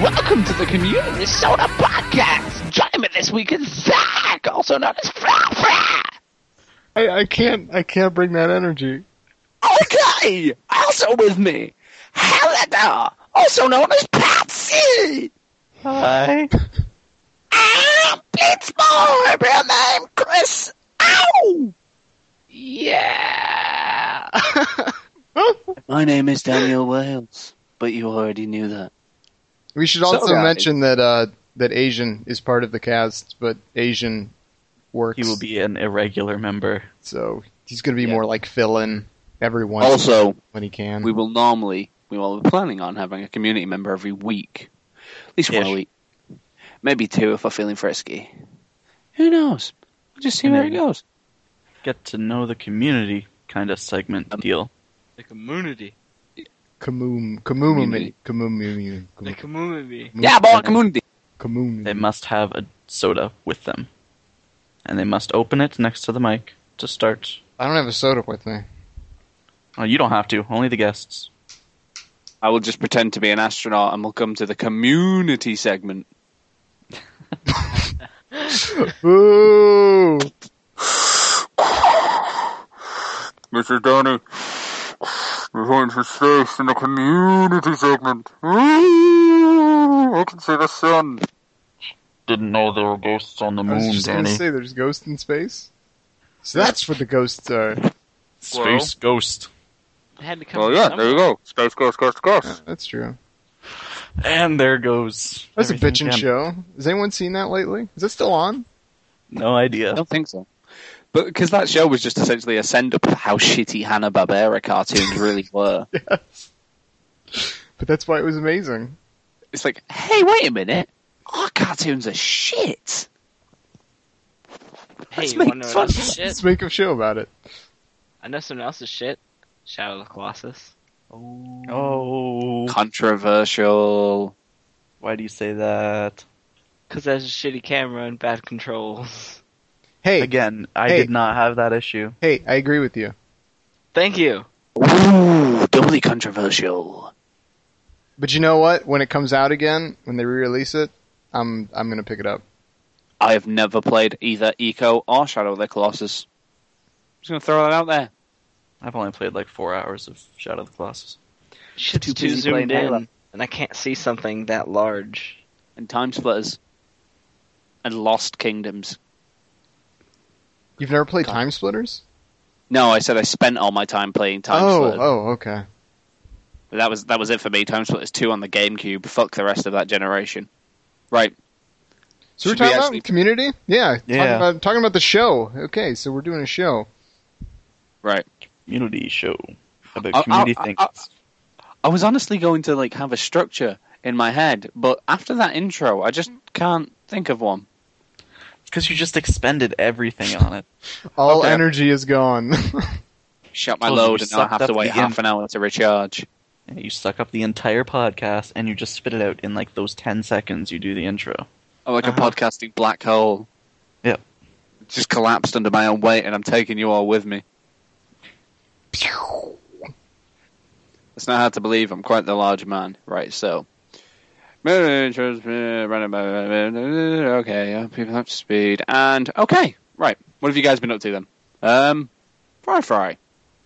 Howdy, partners. Welcome to the Community Soda Podcast. Joining me this week is Zach, also known as Fry Fry. I, I can't I can't bring that energy. Okay, also with me, Helena, also known as Patsy. Hi. And Blitz Boy, real name Chris. Ow! Yeah. Oh. My name is Daniel Wales, but you already knew that. We should So, also guys- mention that uh, that Asian is part of the cast, but Asian works. He will be an irregular member. so he's going to be Yeah. more like fill in every once Also, when he can. we will normally, we will be planning on having a community member every week. At least one a week. Maybe two if we're feeling frisky. Who knows? We'll just see And where it goes. Get to know the community kind of segment Um, deal. The community. Kamoom, Community. Kamoom, Kamoom, The community. Yeah, boy, community. Kamoom. They must have a soda with them. And they must open it next to the mic to start. I don't have a soda with me. Oh, you don't have to, only the guests. I will just pretend to be an astronaut and we'll come to the community segment. Ooh. Mr. Donny, we're going to space in the community segment. Ooh, I can see the sun. Didn't know there were ghosts on the moon, I was moon, just going to Danny. say there's ghosts in space. So that's what the ghosts are. Space ghost. Had to come Oh yeah, somewhere. there you go. Space ghost, ghost, Yeah, ghost. that's true. And there goes. That's a everything bitchin' again. show. Has anyone seen that lately? Is it still on? No idea. I don't think so. But because that show was just essentially a send up of how shitty Hanna Barbera cartoons really were. Yes. But that's why it was amazing. It's like, hey, wait a minute, our cartoons are shit. Hey, Let's make wanna fun. what else is shit? Let's make a show about it. I know someone else's shit. Shadow of the Colossus. Oh. oh. Controversial. Why do you say that? Because there's a shitty camera and bad controls. Hey, Again, I Hey. did not have that issue. hey, I agree with you. Thank you. Ooh, doubly controversial. But you know what? When it comes out again, when they re-release it, I'm I'm gonna pick it up. I have never played either Ico or Shadow of the Colossus. I'm Just gonna throw that out there. I've only played like four hours of Shadow of the Colossus. Shit's Too too, zoomed playing Halo. in, and I can't see something that large. And Time Splitters. And Lost Kingdoms. You've never played Time Splitters? No, I said I spent all my time playing Time oh, Splitters. oh, okay. But That was that was it for me. Time Splitters 2 on the GameCube. Fuck the rest of that generation. Right. So we're Should we talking actually- about community? Yeah, Yeah. Talking about talking about the show. Okay, so we're doing a show. Right. Community show about I- community I- things. I- I was honestly going to like have a structure in my head, but after that intro, I just can't think of one. Because you just expended everything on it. All Okay. energy is gone. Shut my Told load, and now I sucked have to wait half an hour to recharge. Yeah, You suck up the entire podcast and you just spit it out in like those 10 seconds you do the intro. Oh, like Uh-huh. a podcasting black hole. Yep. It just collapsed under my own weight, and I'm taking you all with me. It's not hard to believe I'm quite the large man, right? So, okay, yeah, people up to speed, and okay, right. What have you guys been up to then? Um, Fry Fry.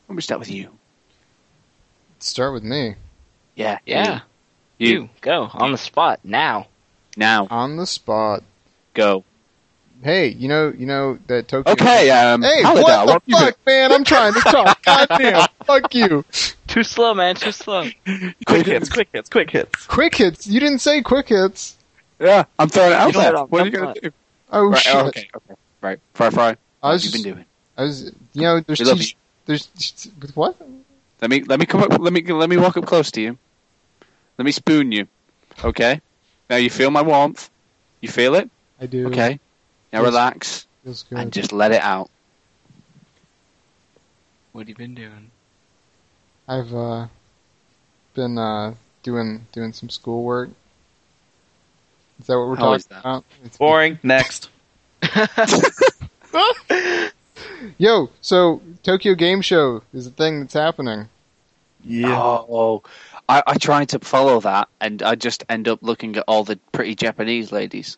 Let me start with you. Start with me. Yeah, Yeah. you, You, go on the spot now. now On the spot. go. Hey, you know, you know that Tokyo. Okay, um, Hey, Halidar, what the have you fuck, man? I'm trying to talk. Goddamn, fuck you. Too slow, man. Too slow. Quick hits, quick hits, quick hits. Quick hits. You didn't say quick hits. Yeah, I'm throwing it out there. What are you gonna do? Oh right, shit. okay, okay, right. Fry Fry. I What was have you been doing? I was, you know, there's two, you. there's what? Let me let me come up. Let me let me walk up close to you. Let me spoon you. Okay. Now you feel my warmth. You feel it. I do. Okay. Now Yes. relax Feels good. and just let it out. What have you been doing? I've uh, been uh, doing doing some schoolwork. Is that what we're How is talking that? about? It's- Boring. Next. Yo, so Tokyo Game Show is a thing that's happening. Yeah. Oh, I, I try to follow that, and I just end up looking at all the pretty Japanese ladies.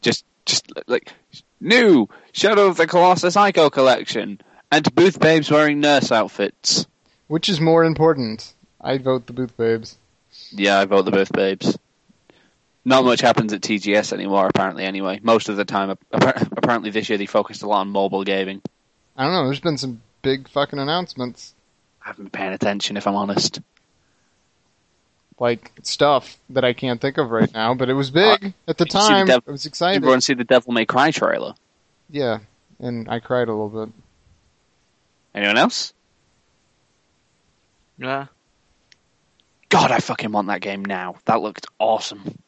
Just, just like new Shadow of the Colossus Ico collection, and booth babes wearing nurse outfits. Which is more important? I vote the Booth Babes. Yeah, I vote the booth babes. Not much happens at TGS anymore, apparently. Anyway, most of the time, apparently this year they focused a lot on mobile gaming. I don't know. There's been some big fucking announcements, I haven't been paying attention, if I'm honest. like stuff that I can't think of right now. But it was uh, big at the see the time. dev- I was Did everyone see the Devil May Cry trailer? Yeah, and I cried a little bit. Anyone else? Yeah. God, I fucking want that game now. That looked awesome.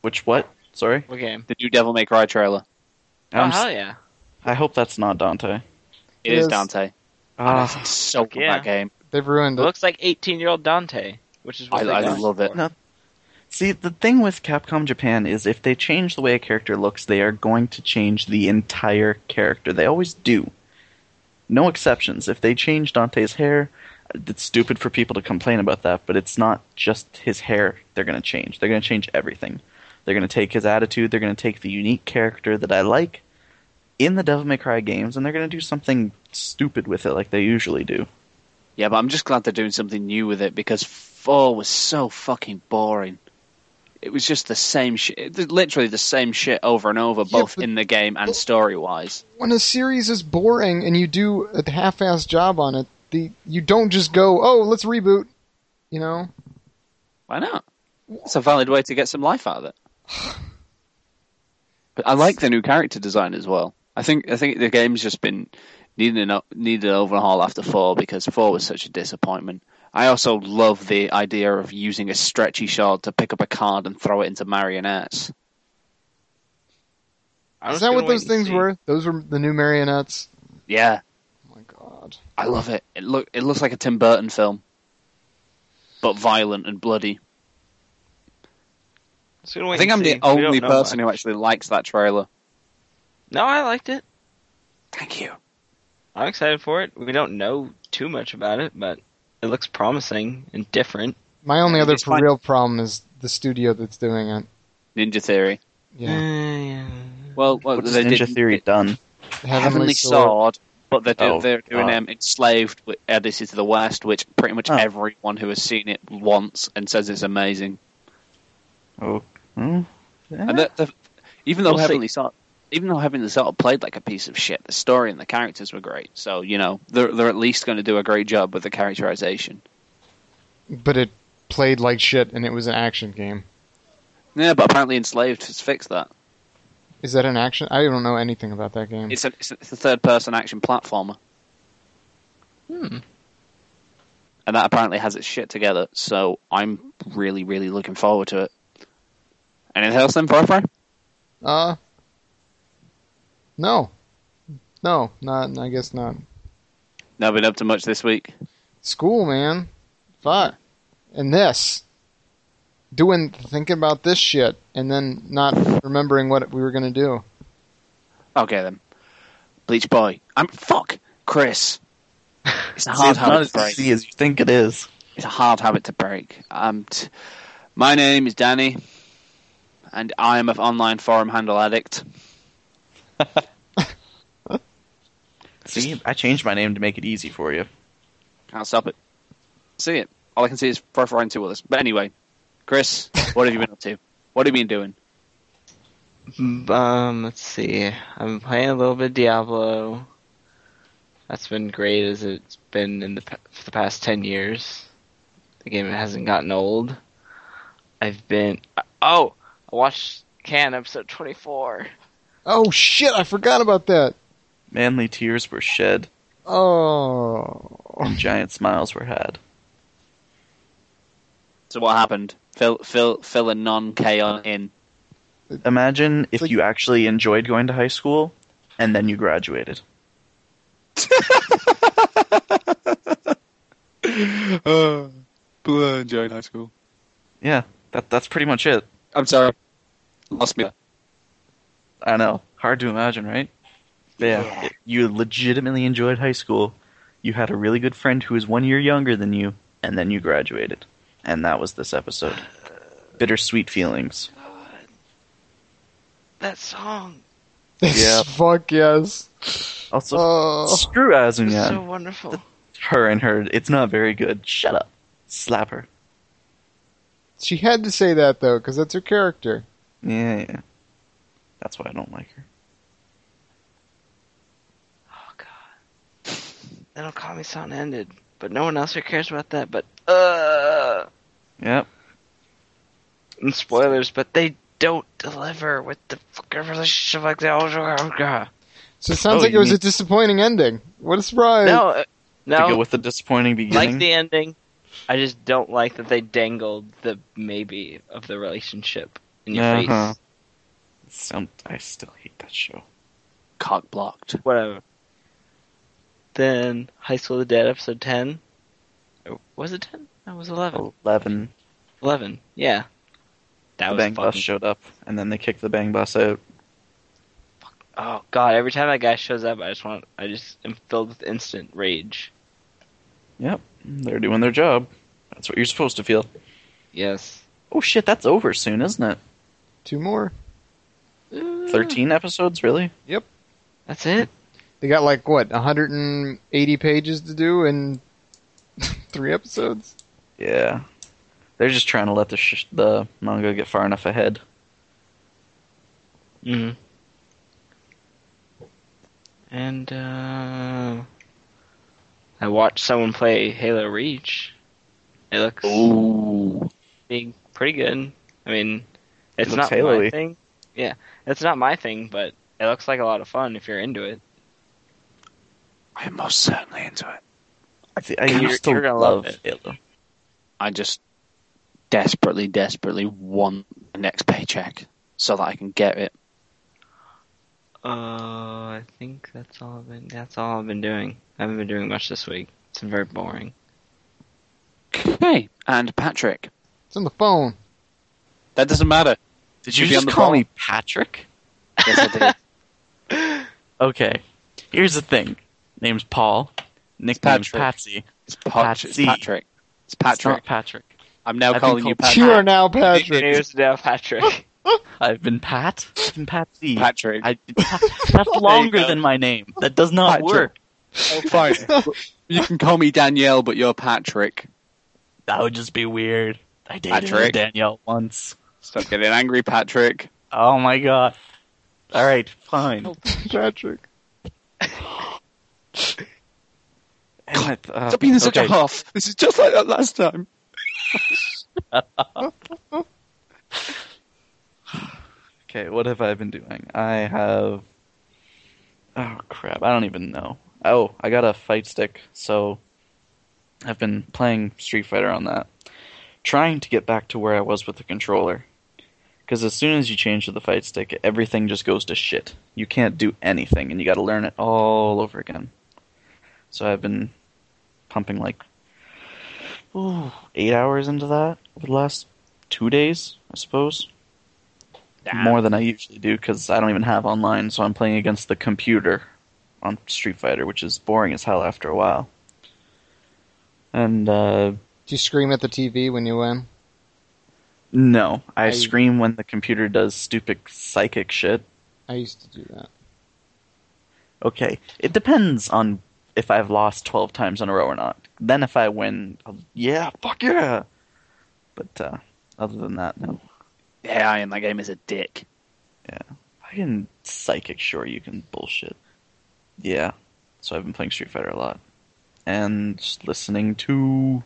Which what? Sorry. What game? The new Devil May Cry trailer. Oh I'm hell yeah! I hope that's not Dante. It is Yes. Dante. Ah, I'm so good yeah. that game. They've ruined It it. looks like 18 year old Dante, which is what I, they I love it. No. See, the thing with Capcom Japan is if they change the way a character looks, they are going to change the entire character. They always do. No exceptions. If they change Dante's hair, it's stupid for people to complain about that, but it's not just his hair they're going to change. They're going to change everything. They're going to take his attitude, they're going to take the unique character that I like in the Devil May Cry games, and they're going to do something stupid with it like they usually do. Yeah, but I'm just glad they're doing something new with it because 4 was so fucking boring. It was just the same shit. Literally the same shit over and over, Yeah, both but- in the game and story wise. When a series is boring and you do a half-assed job on it, the you don't just go, "Oh, let's reboot." You know? Why not? It's a valid way to get some life out of it. But I like the new character design as well. I think I think the game's just been needed an needed an overhaul after four because four was such a disappointment. I also love the idea of using a stretchy shard to pick up a card and throw it into marionettes. I'm Is just that what those things were? Those were the new marionettes. Yeah, my god. I love it. It look it looks like a Tim Burton film, but violent and bloody. Just I think I'm see. the only person much. who actually likes that trailer. No, I liked it. Thank you. I'm excited for it. We don't know too much about it, but it looks promising and different. My only other it's fine. real problem is the studio that's doing it. Ninja Theory. Yeah. Yeah. Well, well What's Ninja did Theory done? Heavenly Sword, but they're, do, Oh, they're doing God. um, Enslaved with Odyssey to the West, which pretty much Oh. everyone who has seen it wants and says it's amazing. Oh, hmm? Yeah. And the, the, even though We'll see. Heavenly Sword, even though Heavenly Sword played like a piece of shit, the story and the characters were great. So you know they're they're at least going to do a great job with the characterization. But it played like shit and it was an action game. Yeah, but apparently Enslaved has fixed that. Is that an action? I don't know anything about that game. It's a it's a, third person action platformer, Hmm. and that apparently has its shit together. So I'm really really looking forward to it. Anything else then, Far Fry? Uh, no, no, not. I guess not. Not been up to much this week. School, man. Fuck. And this, doing, thinking about this shit, and then not remembering what we were gonna do. Okay then. Bleach Boy. I'm fuck Chris. It's a See, hard it's not habit as to break. easy as you think it is. It's a hard habit to break. Um, t- my name is Danny, and I am an online forum handle addict. See, I changed my name to make it easy for you. Can't stop it. See it. All I can see is Far Cry and two others. But anyway, Chris, what have you been up to? What have you been doing? Um, let's see. I'm playing a little bit of Diablo. That's been great as it's been in the for the past ten years. The game hasn't gotten old. I've been oh, I watched K-On episode twenty four. Oh shit! I forgot about that. Manly tears were shed, Oh, and giant smiles were had. So what happened? Fill fill fill a non K-On in. Imagine if like- you actually enjoyed going to high school, and then you graduated. uh, enjoying high school. Yeah, that that's pretty much it. I'm sorry. Lost me. I know, hard to imagine, right? But yeah, you legitimately enjoyed high school. You had a really good friend who was one year younger than you, and then you graduated. And that was this episode. Bittersweet feelings. That song Yeah. Fuck yes. Also, Oh. screw is Azunya. so wonderful. her and her. It's not very good. Shut up. Slap her. She had to say that though, because that's her character. Yeah, yeah. That's why I don't like her. Oh god. Then Okami San ended, but no one else here cares about that. But uh, Yep. and spoilers, but they don't deliver with the fucking relationship like that. Oh god. So it sounds Oh, like it you was a disappointing ending. What a surprise! No, uh, To go no. with the disappointing beginning. Like the ending, I just don't like that they dangled the maybe of the relationship in your Uh-huh. face. Some, I still hate that show. Cock blocked. Whatever. Then High School of the Dead episode ten. Or Was it ten? That was eleven. Eleven. Eleven. Yeah. That the was Bang Bus showed up, and then they kicked the Bang Bus out. Oh god! Every time that guy shows up, I just want. I just am filled with instant rage. Yep, they're doing their job. That's what you're supposed to feel. Yes. Oh shit, that's over soon, isn't it? Two more. Uh, Thirteen episodes, really? Yep. That's it. They got like what 180 pages to do in three episodes. Yeah. They're just trying to let the sh- the manga get far enough ahead. hmm And uh, I watched someone play Halo Reach. It looks Ooh. being pretty good. I mean, it's looks not my Halo-y. thing. Yeah, it's not my thing, but it looks like a lot of fun if you're into it. I am most certainly into it. I, th- I You're- you're gonna love love it. Halo. I just desperately, desperately want the next paycheck so that I can get it. Uh, I think that's all I've been. That's all I've been doing. I haven't been doing much this week. It's been very boring. Okay. And Patrick. It's on the phone. That doesn't matter. Did you Should be on just call phone. me Patrick? Yes, I did. Okay. Here's the thing. Name's Paul. Nickname's Patrick. Patsy. It's, Pat- it's Patsy. Patrick. It's It's Patrick. Patrick. I'm now I've calling you Patrick. You are now Patrick. Here's now Patrick. I've been Pat. I've been Patsy. Patrick. I, that's longer than my name. That does not Patrick. work. Oh, fine. you can call me Danielle, but you're Patrick. That would just be weird. I dated Patrick. Danielle once. Stop getting angry, Patrick. Oh my god. All right, fine. Patrick. Damn it, uh, Stop being such okay. a huff. This is just like that last time. Okay, what have I been doing? I have. Oh crap! I don't even know. Oh, I got a fight stick, so I've been playing Street Fighter on that, trying to get back to where I was with the controller. Because as soon as you change to the fight stick, everything just goes to shit. You can't do anything, and you got to learn it all over again. So I've been pumping like ooh, eight hours into that over the last two days, I suppose more than I usually do because I don't even have online, so I'm playing against the computer on Street Fighter, which is boring as hell after a while. And uh, Do you scream at the TV when you win? no, I, I- scream when the computer does stupid psychic shit. I used to do that. Okay, it depends on if I've lost twelve times in a row or not. Then if I win, I'll, yeah, fuck yeah. But uh, other than that, no. Yeah, I. That game is a dick. Yeah. I can psychic sure you can bullshit. Yeah. So I've been playing Street Fighter a lot. And just listening to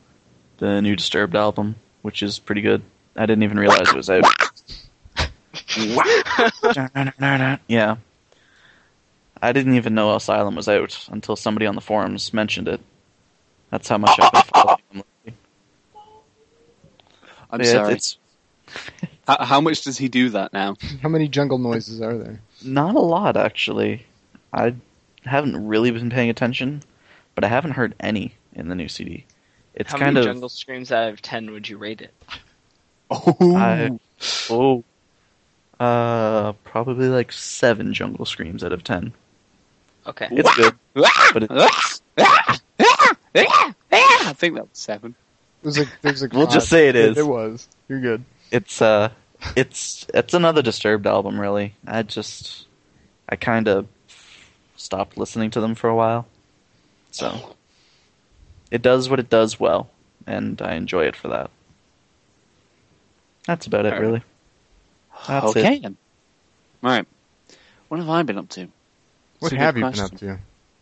the new Disturbed album, which is pretty good. I didn't even realize it was out. yeah. I didn't even know Asylum was out until somebody on the forums mentioned it. That's how much I've been following them lately. I'm Yeah, sorry. It's How, how much does he do that now? How many jungle noises are there? Not a lot, actually. I haven't really been paying attention, but I haven't heard any in the new CD. It's How kind many of jungle screams out of ten would you rate it? Oh, I, oh, uh, probably like seven jungle screams out of ten. Okay. It's good, ah! but it's ah! ah! I think that was seven. There's a, there's a We'll just say it is. It was. You're good. It's uh, it's it's another Disturbed album. Really, I just I kind of stopped listening to them for a while. So it does what it does well, and I enjoy it for that. That's about it, really. That's okay it. then. Right. What have I been up to? What It's have you question. been up to?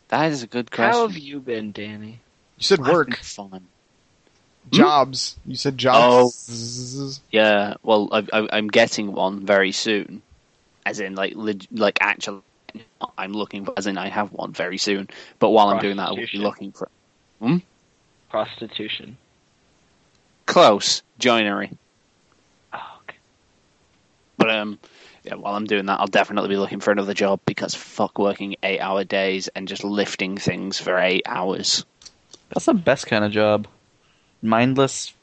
That is a good question. How have you been, Danny? You said I've been work, fine. jobs. You said jobs. Oh, Yeah, well, I, I, I'm getting one very soon, as in like leg, like actually, I'm looking, as in I have one very soon. But while I'm doing that, I will be looking for Prostitution. close joinery. Oh, okay. But um, yeah, while I'm doing that, I'll definitely be looking for another job because fuck working eight hour days and just lifting things for eight hours. That's the best kind of job. Mindless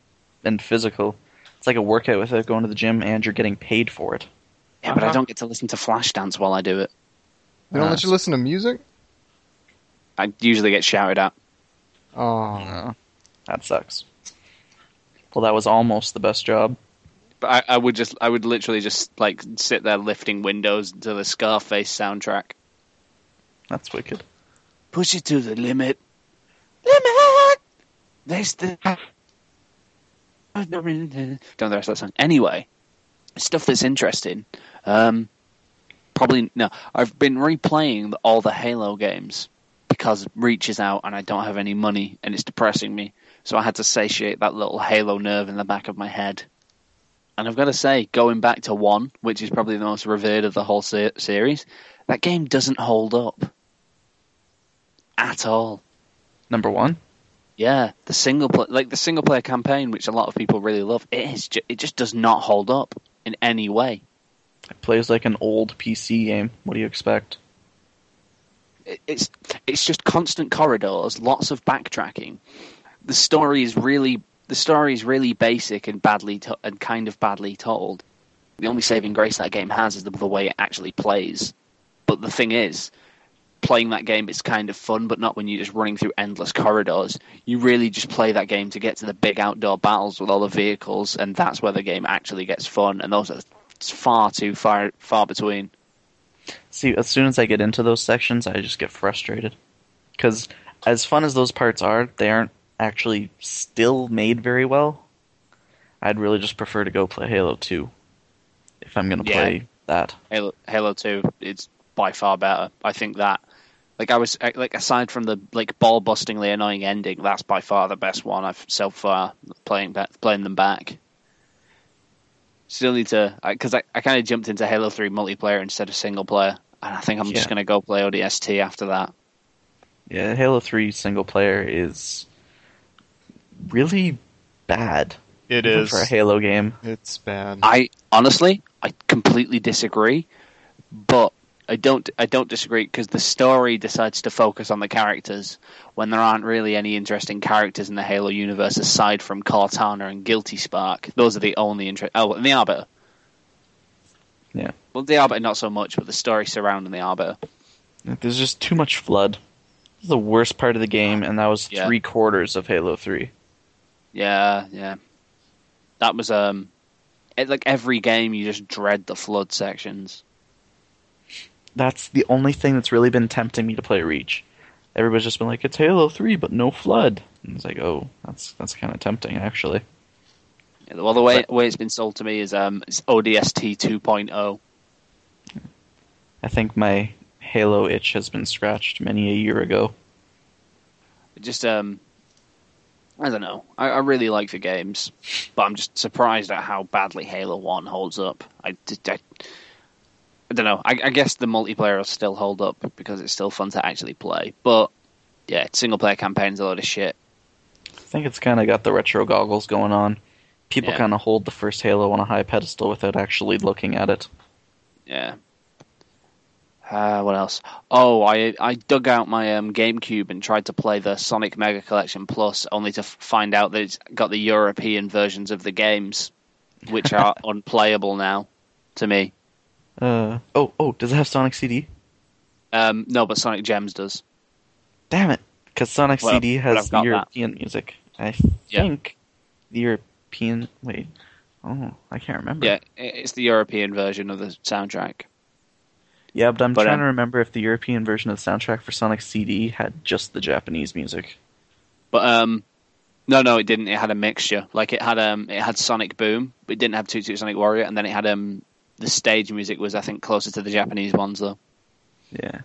and physical. It's like a workout without going to the gym, and you're getting paid for it. Yeah, but I Uh-huh. don't get to listen to Flashdance while I do it. They don't Uh, let you listen to music. I usually get shouted at. Oh, No, that sucks. Well, that was almost the best job. I, I would just, I would literally just like sit there lifting windows to the Scarface soundtrack. That's wicked. Push it to the limit. Limit. There's the. Don't know the rest of that song. Anyway, stuff that's interesting. Um, probably no. I've been replaying all the Halo games because Reach is out and I don't have any money and it's depressing me. So I had to satiate that little Halo nerve in the back of my head. And I've got to say, going back to one, which is probably the most revered of the whole se- series, that game doesn't hold up at all. Number one. Yeah, the single play, like the single player campaign, which a lot of people really love, it is ju- it just does not hold up in any way. It plays like an old PC game. What do you expect? It, it's it's just constant corridors, lots of backtracking. The story is really the story is really basic and badly to- and kind of badly told. The only saving grace that game has is the, the way it actually plays. But the thing is, playing that game is kind of fun, but not when you're just running through endless corridors. You really just play that game to get to the big outdoor battles with all the vehicles, and that's where the game actually gets fun. And those are far too far far between. See, as soon as I get into those sections, I just get frustrated. Because as fun as those parts are, they aren't actually still made very well. I'd really just prefer to go play Halo 2 if I'm going to Yeah. play that. Halo, Halo Two, it's by far better. I think that, like, I was like, aside from the like ball bustingly annoying ending, that's by far the best one I've so far playing playing them back. Still need to, because I, I kind of jumped into Halo Three multiplayer instead of single player, and I think I'm just gonna go play ODST after that. Yeah, Halo 3 single player is really bad It is for a Halo game. It's bad. I honestly, I completely disagree, but I don't. I don't disagree because the story decides to focus on the characters when there aren't really any interesting characters in the Halo universe aside from Cortana and Guilty Spark. Those are the only interest. Oh, and the Arbiter. Yeah. Well, the Arbiter not so much, but the story surrounding the Arbiter. There's just too much flood. This is the worst part of the game, and that was Yeah. three quarters of Halo 3. Yeah, yeah. That was um, it, like every game you just dread the flood sections. That's the only thing that's really been tempting me to play Reach. Everybody's just been like, it's Halo 3, but no flood. And it's like, oh, that's that's kind of tempting, actually. Well, the way way it's been sold to me is um, it's ODST 2.0. I think my Halo itch has been scratched many a year ago. just um I don't know. I, I really like the games, but I'm just surprised at how badly Halo One holds up. I, I, I don't know. I, I guess the multiplayer will still hold up because it's still fun to actually play. But yeah, single player campaign's a load of shit. I think it's kind of got the retro goggles going on. People Yeah. kind of hold the first Halo on a high pedestal without actually looking at it. Yeah. Uh, what else? Oh, I I dug out my um, GameCube and tried to play the Sonic Mega Collection Plus, only to f- find out that it's got the European versions of the games, which are unplayable now, to me. Uh, oh, oh, does it have Sonic CD? Um, no, but Sonic Gems does. Damn it! Because Sonic Well, CD has I've that. European music. I Yeah. think The European. Wait. Oh, I can't remember. Yeah, it's the European version of the soundtrack. Yeah, but I'm But, trying um, to remember if the European version of the soundtrack for Sonic CD had just the Japanese music. But um, no, no, it didn't. It had a mixture. Like it had um, it had Sonic Boom, but it didn't have Toot Toot Sonic Warrior, and then it had um, the stage music was I think closer to the Japanese ones though. Yeah.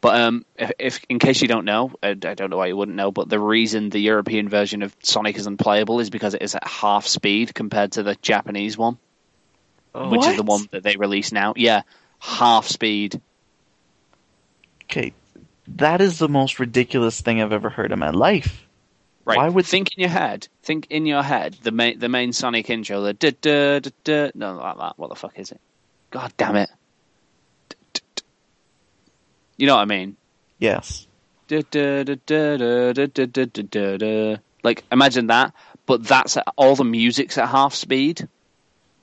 But um, if, if in case you don't know, I, I don't know why you wouldn't know, but the reason the European version of Sonic is unplayable is because it is at half speed compared to the Japanese one, which is the one that they release now. Yeah, half speed. Okay, that is the most ridiculous thing I've ever heard in my life. Right. Why would- think in your head? Think in your head. The main the main Sonic intro. The da da da da. No, like that. What the fuck is it? God damn it. You know what I mean? Yes. Da da da da da da da da da da da. Like imagine that, but that's at, all the music's at half speed,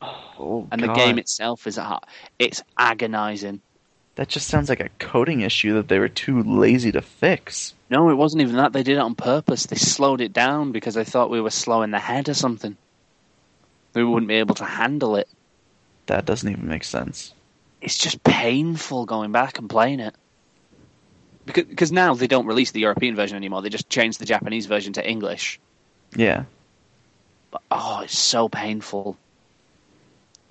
Oh, and the game itself is at. It's agonizing. That just sounds like a coding issue that they were too lazy to fix. No, it wasn't even that. They did it on purpose. They slowed it down because they thought we were slow in the head or something. We wouldn't be able to handle it. That doesn't even make sense. It's just painful going back and playing it. Because because now they don't release the European version anymore. They just changed the Japanese version to English. Yeah. But oh, it's so painful.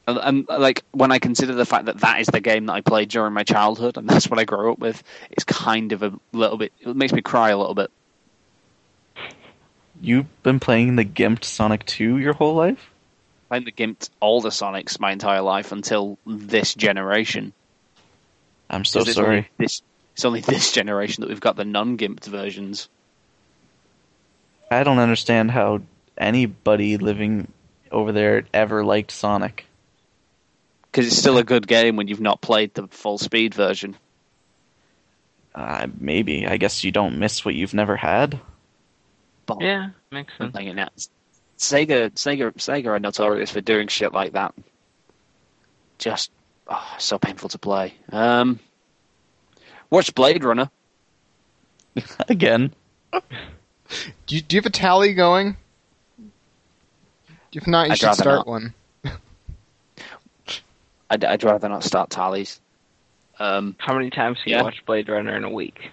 And, like when I consider the fact that that is the game that I played during my childhood, and that's what I grew up with, it's kind of a little bit. It makes me cry a little bit. You've been playing the gimped Sonic 2 your whole life? Playing the gimped all the Sonics my entire life until this generation. I'm so sorry. Only this, it's only this generation that we've got the non-gimped versions. I don't understand how anybody living over there ever liked Sonic. Because it's still a good game when you've not played the full speed version. Uh, maybe. I guess you don't miss what you've never had. But Yeah, makes sense. Sega, Sega, Sega are notorious for doing shit like that. Just oh, so painful to play. Um, watch Blade Runner. Again. Do you, do you have a tally going? If not, you I'd should start not. one. I'd, I'd rather not start tallies. Um, How many times can Yeah. you watch Blade Runner in a week?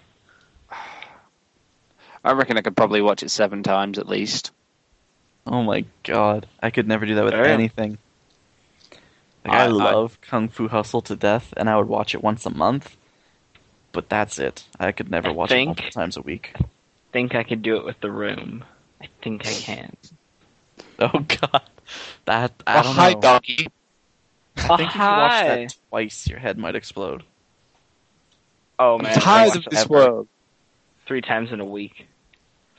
I reckon I could probably watch it seven times at least. Oh my god. I could never do that with Yeah. anything. Like, I, I- I- love Kung Fu Hustle to death, and I would watch it once a month. But that's it. I could never I watch it think- multiple times a week. I think I could do it with the room. I think I can. Oh god. That I Oh, don't hi, know. doggy. I think if you watch hi. that twice, your head might explode. Oh man, I Tired of this world. three times in a week.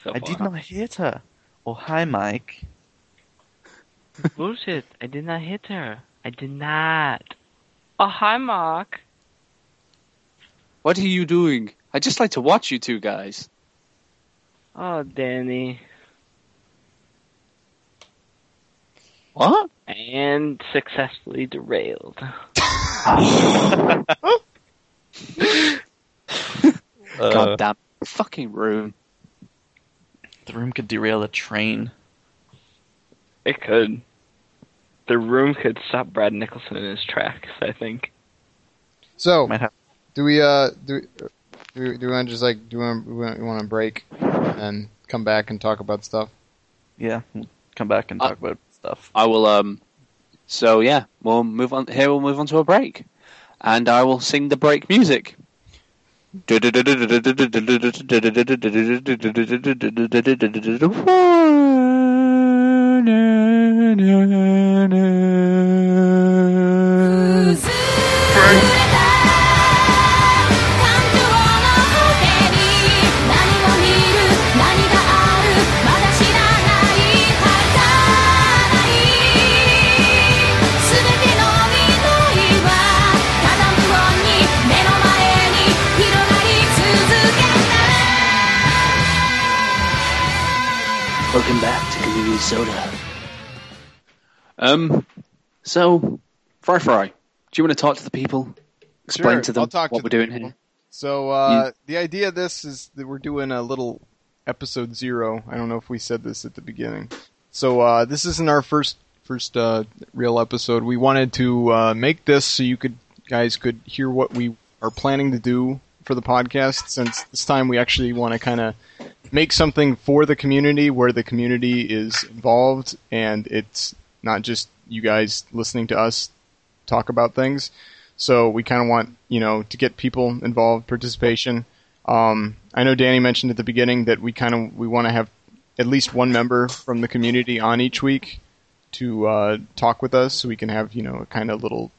So I far. did not hit her. Oh hi, Mike. Bullshit! I did not hit her. I did not. Oh hi, Mark. What are you doing? I just like to watch you two guys. Oh Danny. What? And successfully derailed. Uh, God damn fucking room. the room could derail a train. It could. The room could stop Brad Nicholson in his tracks. I think. So, Might have. do we uh do we, do we, do we want to just like do we want, we want, to break and come back and talk about stuff? Yeah, we'll come back and Uh, talk about stuff. I will um so yeah, we'll move on here we'll move on to a break. And I will sing the break music. to Community Soda. Um, so, Fry Fry, do you want to talk to the people? Explain Sure, to them I'll talk what to we're doing people. here. So uh, the idea of this is that we're doing a little episode zero. I don't know if we said this at the beginning. So uh, this isn't our first first uh, real episode. We wanted to uh, make this so you could guys could hear what we are planning to do for the podcast. Since this time we actually want to kind of make something for the community where the community is involved and it's not just you guys listening to us talk about things. So we kind of want you know to get people involved, participation. Um, I know Danny mentioned at the beginning that we kind of we want to have at least one member from the community on each week to uh, talk with us, so we can have you know a kind of little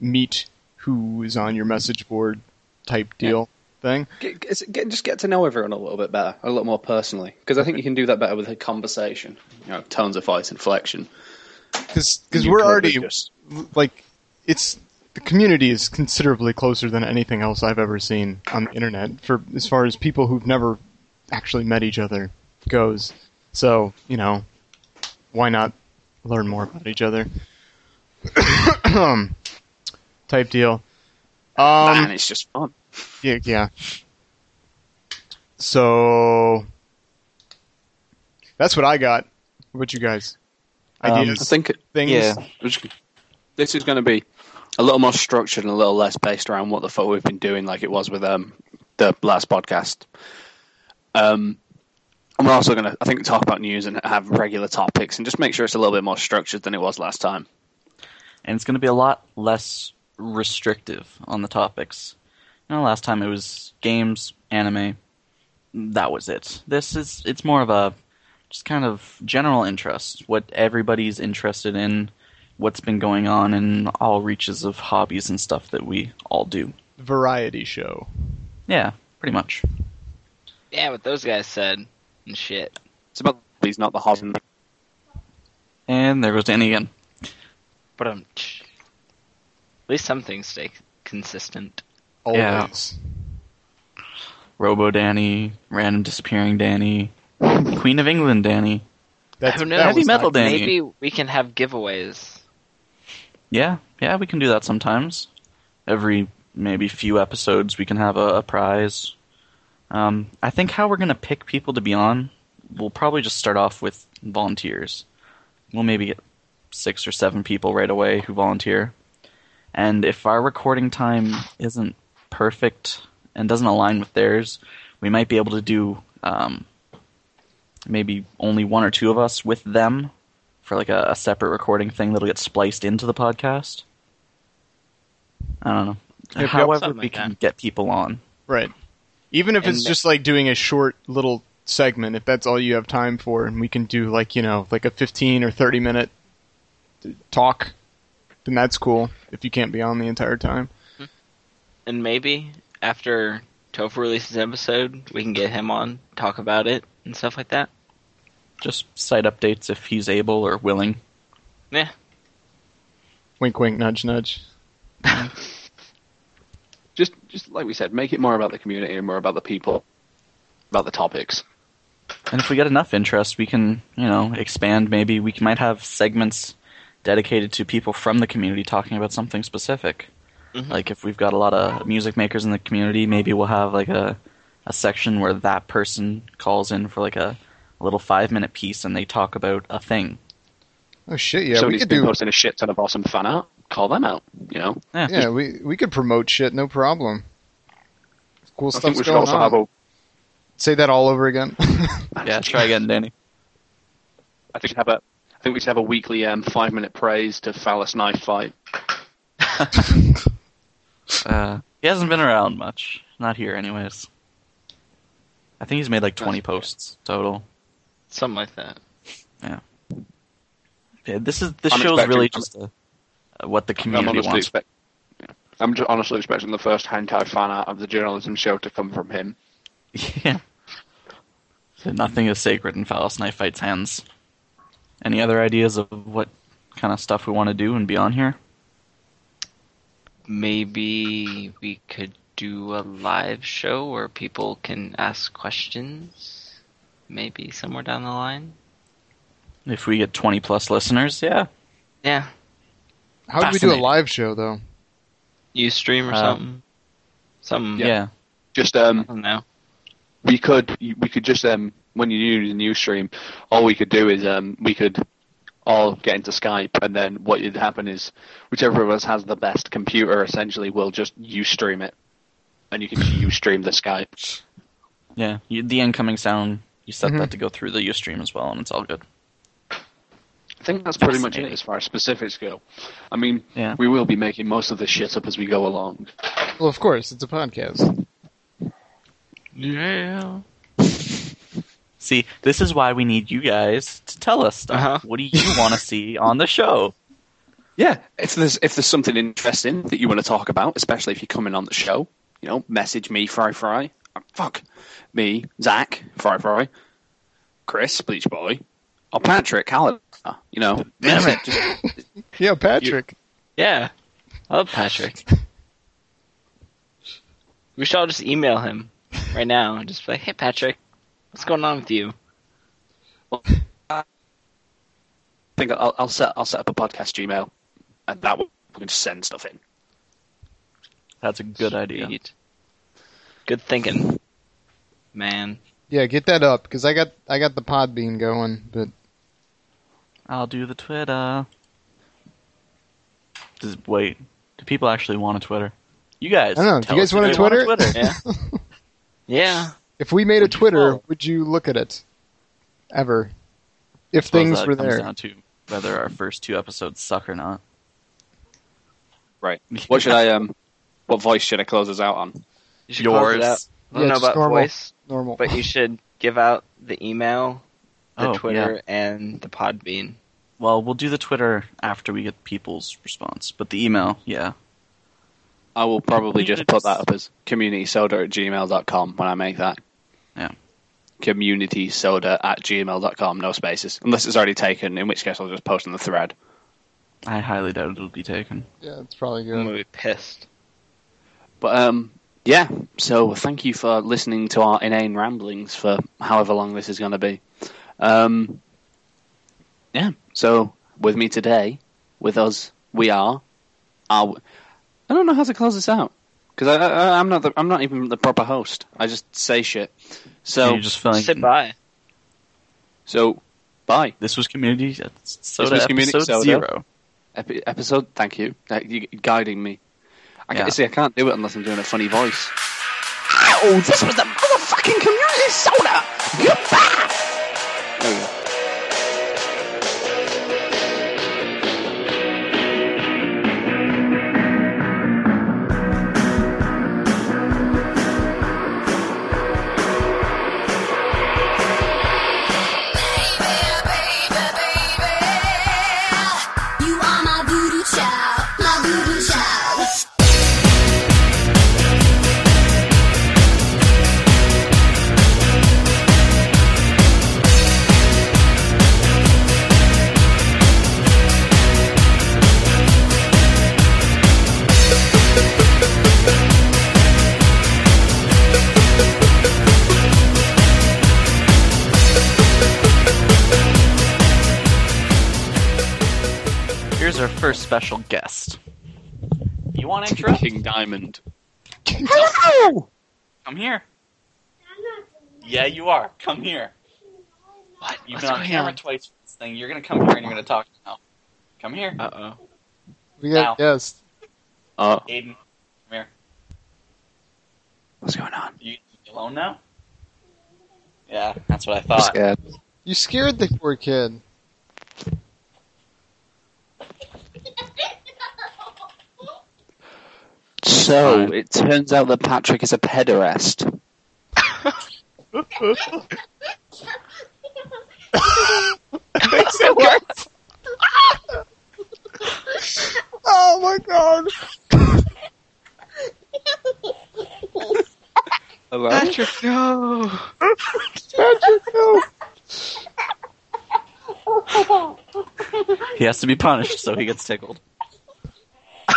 meet who is on your message board type deal thing. Get, get, get- just get to know everyone a little bit better, a little more personally, because I think you can do that better with a conversation. You know, tones of voice, inflection. Because You we're already just- like it's the community is considerably closer than anything else I've ever seen on the internet for as far as people who've never actually met each other goes. So you know, why not learn more about each other? type deal. Um, man, it's just fun. Yeah, yeah. So that's what I got. What about you guys? Um, I think things. Yeah, this is going to be a little more structured and a little less based around what the fuck we've been doing, like it was with um the last podcast. Um, and we're also going to, I think, talk about news and have regular topics and just make sure it's a little bit more structured than it was last time. and it's going to be a lot less restrictive on the topics. You know, last time it was games, anime. That was it. This is it's more of a just kind of general interest, what everybody's interested in, what's been going on in all reaches of hobbies and stuff that we all do. variety show. Yeah, pretty much. Yeah, what those guys said and shit. It's about these, not the hobby. And there goes Danny again. But um, at least some things stay consistent. Yeah. Robo Danny, random disappearing Danny, Queen of England Danny. That's, Who knows? that Heavy metal not- Danny. Maybe we can have giveaways. Yeah, yeah, we can do that sometimes. Every maybe few episodes, we can have a, a prize. Um, I think how we're gonna pick people to be on, we'll probably just start off with volunteers. We'll maybe get six or seven people right away who volunteer. And if our recording time isn't perfect and doesn't align with theirs, we might be able to do um, maybe only one or two of us with them for like a, a separate recording thing that'll get spliced into the podcast. I don't know. However, we like can that. get people on. Right. Even if it's just like doing a short little segment, if that's all you have time for, and we can do like, you know, like a 15 or 30 minute talk, then that's cool if you can't be on the entire time. And maybe after Tofu releases an episode, we can get him on, talk about it, and stuff like that. Just site updates if he's able or willing. Yeah. Wink, wink, nudge, nudge. Just, just like we said, make it more about the community and more about the people, about the topics. And if we get enough interest, we can, you know, expand. Maybe we might have segments dedicated to people from the community talking about something specific. Mhm. Like if we've got a lot of music makers in the community, maybe we'll have like a a section where that person calls in for like a, a little five minute piece and they talk about a thing. Oh shit, yeah, we Somebody's could been do. posting a shit ton of awesome fan art. Call them out. You know, Yeah. Yeah, we we could promote shit, no problem. Cool I stuff's we should going also on. have a. Say that all over again. Yeah, try again, Danny. I think we should have a. I think we should have a weekly um, five minute praise to Phallus Knife fight. Uh, he hasn't been around much. Not here, anyways. I think he's made like 20 posts total. Something like that. Yeah, this is this I'm show's expecting- really just a, a what the I'm community wants. expect, yeah. I'm just honestly expecting the first hentai fan art of the journalism show to come from him. yeah. So nothing is sacred in Phallus Knife Fight's hands. Any other ideas of what kind of stuff we want to do and be on here? Maybe we could do a live show where people can ask questions. Maybe somewhere down the line. If we get 20 plus listeners, yeah. Yeah. How do we do a live show though? You stream or Uh, something. Something. Yeah. Just um, I don't know. we could we could just um when you use the Ustream, all we could do is um, we could all get into Skype, and then what would happen is whichever of us has the best computer, essentially, will just Ustream it, and you can just Ustream the Skype. Yeah, you, the incoming sound you set Mhm. that to go through the UStream as well, and it's all good. I think that's pretty much it as far as specifics go. I mean, Yeah. we will be making most of this shit up as we go along. Well, of course, it's a podcast. Yeah. See, this is why we need you guys to tell us stuff. Uh-huh. What do you want to see on the show? Yeah, if there's if there's something interesting that you want to talk about, especially if you're coming on the show, you know, message me, Fry Fry. Fuck me, Zach, Fry Fry, Chris, Bleach Boy, or Patrick, Callum. You know, Damn it. Just- Yeah, Patrick. Yeah. I love Patrick. we should all just email him right now and just be like, hey, Patrick, what's going on with you? I think I'll, I'll set I'll set up a podcast Gmail, and that way we can just send stuff in. That's a good idea. Good thinking, man. Yeah, get that up because I got I got the Podbean going, but I'll do the Twitter. Does, wait, do people actually want a Twitter? You guys. I don't know. Do you guys us if want a Twitter? Twitter. Yeah. Yeah. If we made a Would you Twitter, follow? would you look at it ever? If things that were comes there. down to whether our first two episodes suck or not. Right. What should I um? What voice should I close us out on? You should close it out. Yours. I don't Yeah, know just about normal. voice, Normal. but you should give out the email, the Oh, Twitter, yeah. and the Podbean. Well, we'll do the Twitter after we get people's response, but the email, yeah. I will probably just put that up as communitysoda at gmail.com when I make that. Yeah. Communitysoda at gmail.com, no spaces. Unless it's already taken, in which case I'll just post in the thread. I highly doubt it'll be taken. yeah, it's probably I'm gonna be pissed. But um, yeah, so thank you for listening to our inane ramblings for however long this is going to be. Um, yeah, so with me today, with us, we are. Our, I don't know how to close this out because I, I, I'm not the, I'm not even the proper host. I just say shit. So you just feel like Sit by. so bye. this was community uh, soda was Community episode Soda. zero. Epi- episode. Thank you. Uh, you guiding me. I Yeah. can't see. I can't do it unless I'm doing a funny voice. Oh, This was the motherfucking community soda! Goodbye! Special guest. You want intro? King Diamond. Hello! Come here. Yeah, you are. Come here. What? You've What's been on camera on? twice for this thing. You're gonna come here and you're gonna talk now. Come here, Uh oh. We got Now. yes. Oh, Aiden. Come here. what's going on? You you alone now? Yeah, that's what I thought. You scared the poor kid. So it turns out that Patrick is a pederast. Makes it worse. Oh my god! Hello. Patrick, no. Patrick, no! He has to be punished, so he gets tickled.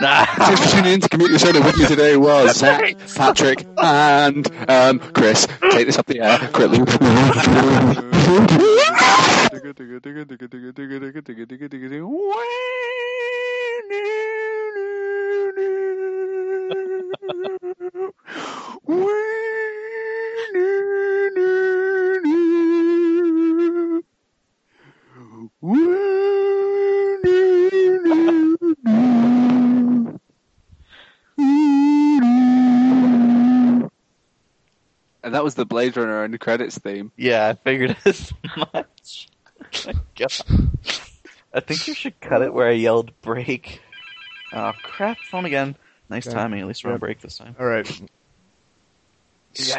nah. Thanks for tuning in to Community Soda with me today was Zach, Patrick, and um, Chris. Take this up the air quickly. the Blade Runner and the credits theme. Yeah, I figured as much. I think you should cut it where I yelled break. Oh crap, phone again. Nice Okay. timing, at least we're on break this time. All right.